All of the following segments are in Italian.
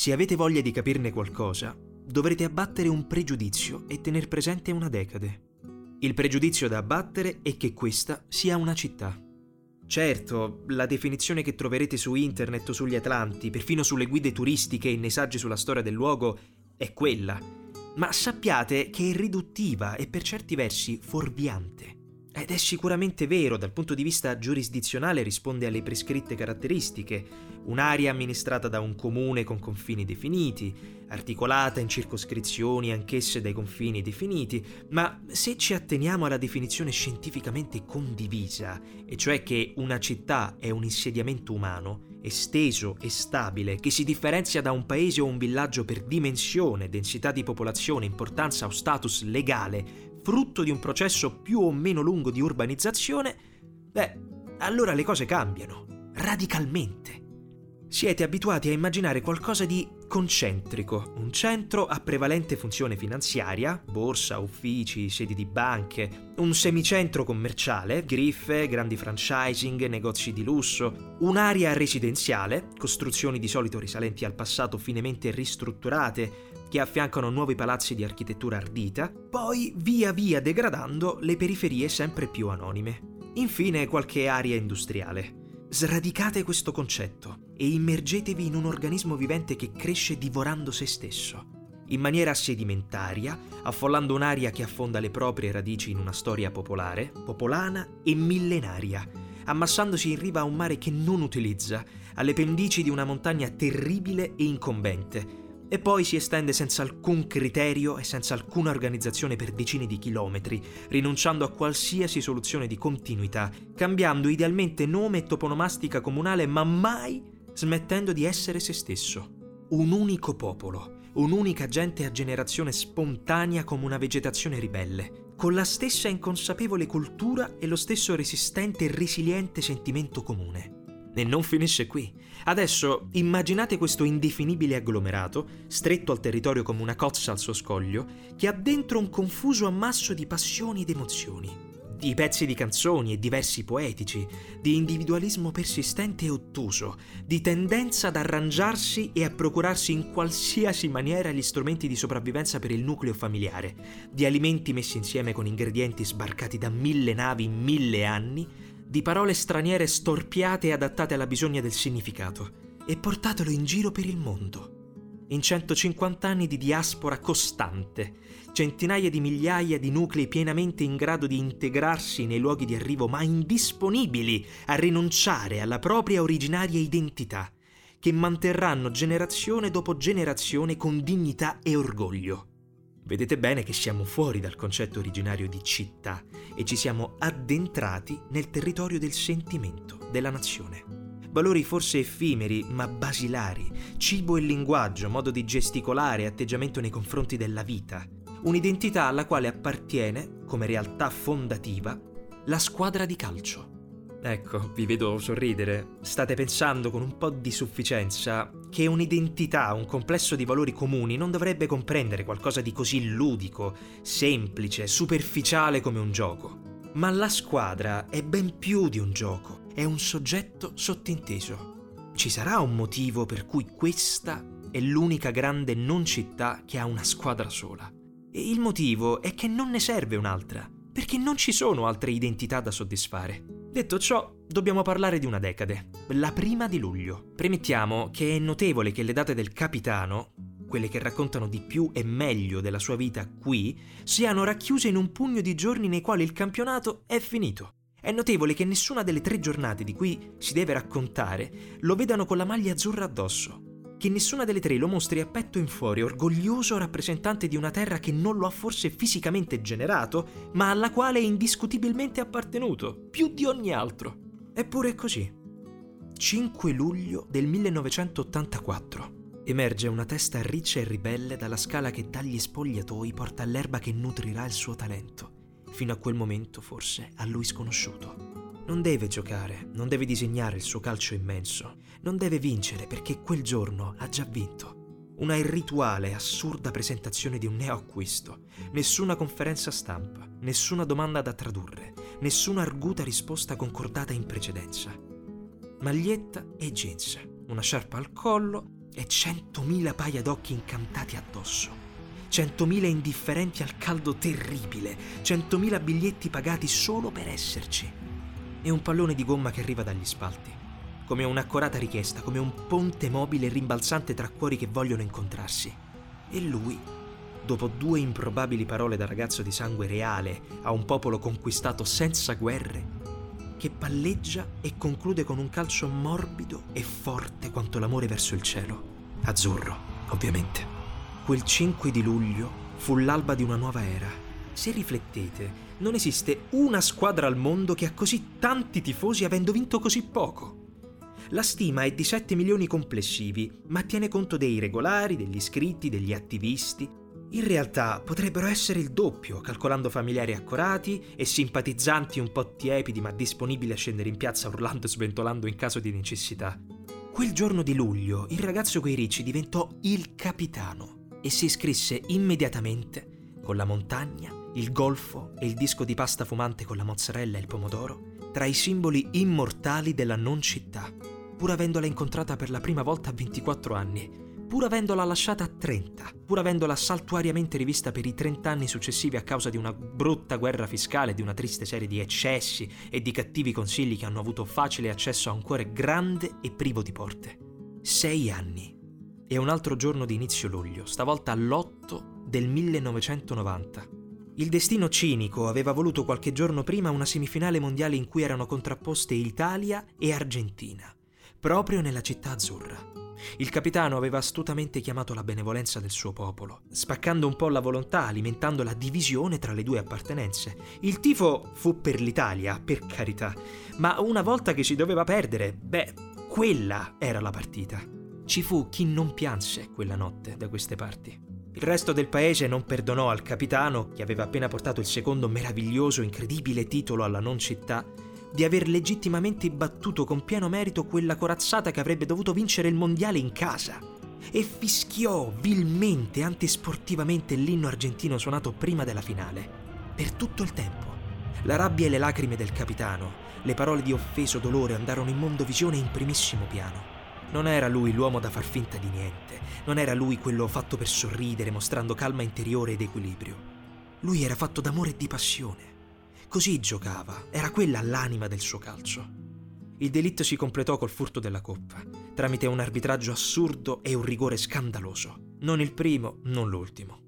Se avete voglia di capirne qualcosa, dovrete abbattere un pregiudizio e tener presente una decade. Il pregiudizio da abbattere è che questa sia una città. Certo, la definizione che troverete su internet o sugli Atlanti, perfino sulle guide turistiche e nei saggi sulla storia del luogo, è quella. Ma sappiate che è riduttiva e per certi versi fuorviante. Ed è sicuramente vero, dal punto di vista giurisdizionale risponde alle prescritte caratteristiche, un'area amministrata da un comune con confini definiti, articolata in circoscrizioni anch'esse dai confini definiti, ma se ci atteniamo alla definizione scientificamente condivisa, e cioè che una città è un insediamento umano, esteso e stabile, che si differenzia da un paese o un villaggio per dimensione, densità di popolazione, importanza o status legale, frutto di un processo più o meno lungo di urbanizzazione, beh, allora le cose cambiano, radicalmente. Siete abituati a immaginare qualcosa di concentrico, un centro a prevalente funzione finanziaria, borsa, uffici, sedi di banche, un semicentro commerciale, griffe, grandi franchising, negozi di lusso, un'area residenziale, costruzioni di solito risalenti al passato finemente ristrutturate, che affiancano nuovi palazzi di architettura ardita, poi via via degradando le periferie sempre più anonime. Infine qualche area industriale. Sradicate questo concetto e immergetevi in un organismo vivente che cresce divorando se stesso. In maniera sedimentaria, affollando un'aria che affonda le proprie radici in una storia popolare, popolana e millenaria, ammassandosi in riva a un mare che non utilizza, alle pendici di una montagna terribile e incombente, e poi si estende senza alcun criterio e senza alcuna organizzazione per decine di chilometri, rinunciando a qualsiasi soluzione di continuità, cambiando idealmente nome e toponomastica comunale, ma mai smettendo di essere se stesso. Un unico popolo, un'unica gente a generazione spontanea come una vegetazione ribelle, con la stessa inconsapevole cultura e lo stesso resistente e resiliente sentimento comune. E non finisce qui. Adesso immaginate questo indefinibile agglomerato, stretto al territorio come una cozza al suo scoglio, che ha dentro un confuso ammasso di passioni ed emozioni, di pezzi di canzoni e di versi poetici, di individualismo persistente e ottuso, di tendenza ad arrangiarsi e a procurarsi in qualsiasi maniera gli strumenti di sopravvivenza per il nucleo familiare, di alimenti messi insieme con ingredienti sbarcati da mille navi in mille anni, di parole straniere storpiate e adattate alla bisogna del significato, e portatelo in giro per il mondo. In 150 anni di diaspora costante, centinaia di migliaia di nuclei pienamente in grado di integrarsi nei luoghi di arrivo, ma indisponibili a rinunciare alla propria originaria identità, che manterranno generazione dopo generazione con dignità e orgoglio. Vedete bene che siamo fuori dal concetto originario di città e ci siamo addentrati nel territorio del sentimento, della nazione. Valori forse effimeri, ma basilari, cibo e linguaggio, modo di gesticolare atteggiamento nei confronti della vita. Un'identità alla quale appartiene, come realtà fondativa, la squadra di calcio. Ecco, vi vedo sorridere. State pensando con un po' di sufficienza che un'identità, un complesso di valori comuni non dovrebbe comprendere qualcosa di così ludico, semplice, superficiale come un gioco. Ma la squadra è ben più di un gioco, è un soggetto sottinteso. Ci sarà un motivo per cui questa è l'unica grande non città che ha una squadra sola. E il motivo è che non ne serve un'altra, perché non ci sono altre identità da soddisfare. Detto ciò, dobbiamo parlare di una decade, la prima di luglio. Premettiamo che è notevole che le date del capitano, quelle che raccontano di più e meglio della sua vita qui, siano racchiuse in un pugno di giorni nei quali il campionato è finito. È notevole che nessuna delle tre giornate di cui si deve raccontare lo vedano con la maglia azzurra addosso che nessuna delle tre lo mostri a petto in fuori, orgoglioso rappresentante di una terra che non lo ha forse fisicamente generato, ma alla quale è indiscutibilmente appartenuto, più di ogni altro. Eppure è così. 5 luglio del 1984. Emerge una testa riccia e ribelle dalla scala che dagli spogliatoi porta all'erba che nutrirà il suo talento, fino a quel momento forse a lui sconosciuto. Non deve giocare, non deve disegnare il suo calcio immenso, non deve vincere perché quel giorno ha già vinto. Una irrituale, assurda presentazione di un neoacquisto, nessuna conferenza stampa, nessuna domanda da tradurre, nessuna arguta risposta concordata in precedenza. Maglietta e jeans, una sciarpa al collo, e centomila paia d'occhi incantati addosso. Centomila indifferenti al caldo terribile, centomila biglietti pagati solo per esserci. E un pallone di gomma che arriva dagli spalti, come un'accorata richiesta, come un ponte mobile rimbalzante tra cuori che vogliono incontrarsi. E lui, dopo due improbabili parole da ragazzo di sangue reale a un popolo conquistato senza guerre, che palleggia e conclude con un calcio morbido e forte quanto l'amore verso il cielo. Azzurro, ovviamente. Quel 5 di luglio fu l'alba di una nuova era. Se riflettete, non esiste una squadra al mondo che ha così tanti tifosi avendo vinto così poco. La stima è di 7 milioni complessivi, ma tiene conto dei regolari, degli iscritti, degli attivisti. In realtà potrebbero essere il doppio, calcolando familiari accorati e simpatizzanti un po' tiepidi ma disponibili a scendere in piazza urlando e sventolando in caso di necessità. Quel giorno di luglio il ragazzo coi ricci diventò il capitano e si iscrisse immediatamente con la montagna, il golfo e il disco di pasta fumante con la mozzarella e il pomodoro tra i simboli immortali della non città, pur avendola incontrata per la prima volta a 24 anni, pur avendola lasciata a 30, pur avendola saltuariamente rivista per i 30 anni successivi a causa di una brutta guerra fiscale, di una triste serie di eccessi e di cattivi consigli che hanno avuto facile accesso a un cuore grande e privo di porte. Sei anni e un altro giorno di inizio luglio, stavolta l'8 del 1990. Il destino cinico aveva voluto qualche giorno prima una semifinale mondiale in cui erano contrapposte Italia e Argentina, proprio nella città azzurra. Il capitano aveva astutamente chiamato la benevolenza del suo popolo, spaccando un po' la volontà, alimentando la divisione tra le due appartenenze. Il tifo fu per l'Italia, per carità, ma una volta che si doveva perdere, beh, quella era la partita. Ci fu chi non pianse quella notte da queste parti. Il resto del paese non perdonò al capitano, che aveva appena portato il secondo meraviglioso, incredibile titolo alla non città, di aver legittimamente battuto con pieno merito quella corazzata che avrebbe dovuto vincere il mondiale in casa. E fischiò vilmente, antisportivamente l'inno argentino suonato prima della finale. Per tutto il tempo. La rabbia e le lacrime del capitano, le parole di offeso dolore andarono in mondovisione in primissimo piano. Non era lui l'uomo da far finta di niente, non era lui quello fatto per sorridere mostrando calma interiore ed equilibrio. Lui era fatto d'amore e di passione. Così giocava, era quella l'anima del suo calcio. Il delitto si completò col furto della coppa, tramite un arbitraggio assurdo e un rigore scandaloso. Non il primo, non l'ultimo.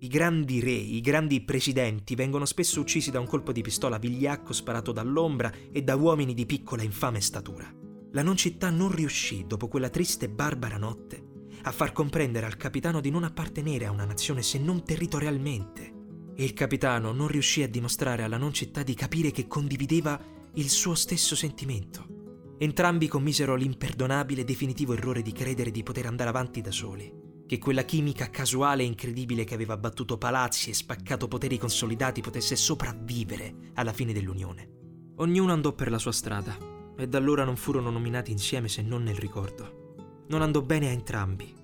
I grandi re, i grandi presidenti vengono spesso uccisi da un colpo di pistola vigliacco sparato dall'ombra e da uomini di piccola infame statura. La non città non riuscì, dopo quella triste e barbara notte, a far comprendere al capitano di non appartenere a una nazione se non territorialmente. E il capitano non riuscì a dimostrare alla non città di capire che condivideva il suo stesso sentimento. Entrambi commisero l'imperdonabile e definitivo errore di credere di poter andare avanti da soli, che quella chimica casuale e incredibile che aveva battuto palazzi e spaccato poteri consolidati potesse sopravvivere alla fine dell'unione. Ognuno andò per la sua strada, e da allora non furono nominati insieme se non nel ricordo. Non andò bene a entrambi.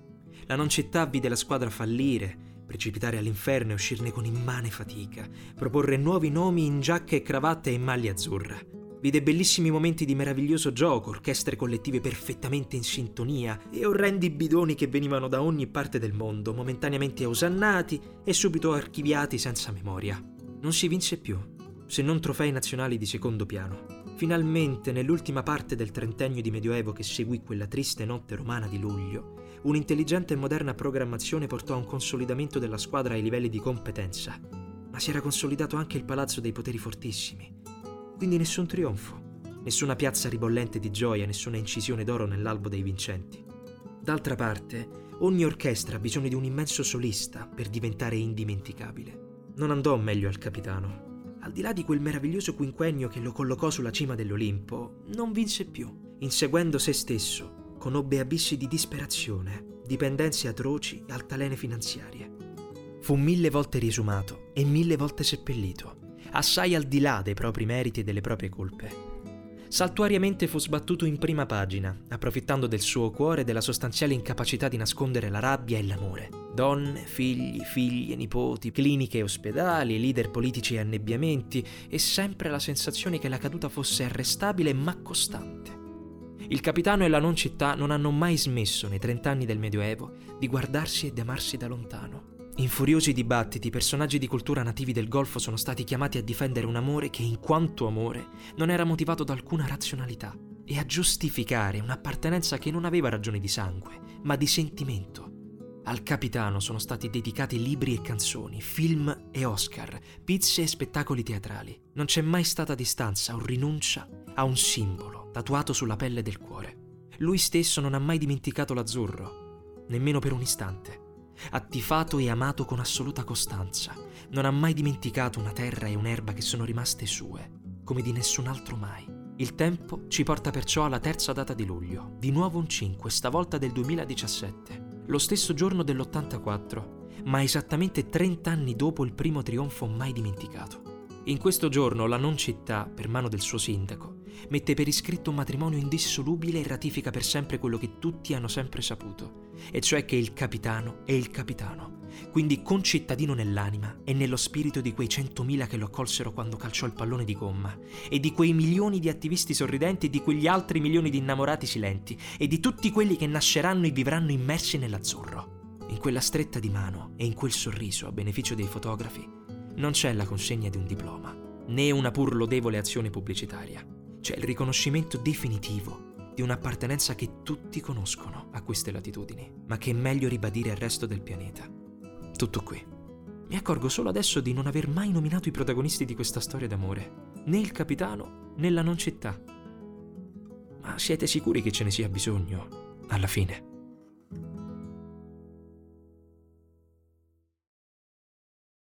La non città vide la squadra fallire, precipitare all'inferno e uscirne con immane fatica, proporre nuovi nomi in giacca e cravatta e in maglia azzurra. Vide bellissimi momenti di meraviglioso gioco, orchestre collettive perfettamente in sintonia e orrendi bidoni che venivano da ogni parte del mondo, momentaneamente osannati e subito archiviati senza memoria. Non si vinse più, se non trofei nazionali di secondo piano. Finalmente, nell'ultima parte del trentennio di Medioevo che seguì quella triste notte romana di luglio, un'intelligente e moderna programmazione portò a un consolidamento della squadra ai livelli di competenza, ma si era consolidato anche il palazzo dei poteri fortissimi. Quindi nessun trionfo, nessuna piazza ribollente di gioia, nessuna incisione d'oro nell'albo dei vincenti. D'altra parte, ogni orchestra ha bisogno di un immenso solista per diventare indimenticabile. Non andò meglio al capitano al di là di quel meraviglioso quinquennio che lo collocò sulla cima dell'Olimpo, non vinse più. Inseguendo se stesso, conobbe abissi di disperazione, dipendenze atroci e altalene finanziarie. Fu mille volte riesumato e mille volte seppellito, assai al di là dei propri meriti e delle proprie colpe. Saltuariamente fu sbattuto in prima pagina, approfittando del suo cuore e della sostanziale incapacità di nascondere la rabbia e l'amore. Donne, figli, figlie, nipoti, cliniche e ospedali, leader politici e annebbiamenti, e sempre la sensazione che la caduta fosse arrestabile ma costante. Il capitano e la non città non hanno mai smesso nei trent'anni del Medioevo di guardarsi e di amarsi da lontano. In furiosi dibattiti, personaggi di cultura nativi del Golfo sono stati chiamati a difendere un amore che, in quanto amore, non era motivato da alcuna razionalità e a giustificare un'appartenenza che non aveva ragioni di sangue, ma di sentimento. Al capitano sono stati dedicati libri e canzoni, film e Oscar, pizze e spettacoli teatrali. Non c'è mai stata distanza o rinuncia a un simbolo tatuato sulla pelle del cuore. Lui stesso non ha mai dimenticato l'azzurro, nemmeno per un istante. Ha tifato e amato con assoluta costanza. Non ha mai dimenticato una terra e un'erba che sono rimaste sue, come di nessun altro mai. Il tempo ci porta perciò alla terza data di luglio, di nuovo un 5, stavolta del 2017 lo stesso giorno dell'84, ma esattamente 30 anni dopo il primo trionfo mai dimenticato. In questo giorno la non città, per mano del suo sindaco, mette per iscritto un matrimonio indissolubile e ratifica per sempre quello che tutti hanno sempre saputo, e cioè che il capitano è il capitano, quindi concittadino nell'anima e nello spirito di quei centomila che lo accolsero quando calciò il pallone di gomma, e di quei milioni di attivisti sorridenti e di quegli altri milioni di innamorati silenti, e di tutti quelli che nasceranno e vivranno immersi nell'azzurro. In quella stretta di mano e in quel sorriso a beneficio dei fotografi non c'è la consegna di un diploma, né una pur lodevole azione pubblicitaria. C'è il riconoscimento definitivo di un'appartenenza che tutti conoscono a queste latitudini, ma che è meglio ribadire al resto del pianeta. Tutto qui. Mi accorgo solo adesso di non aver mai nominato i protagonisti di questa storia d'amore, né il capitano né la non città. Ma siete sicuri che ce ne sia bisogno, alla fine?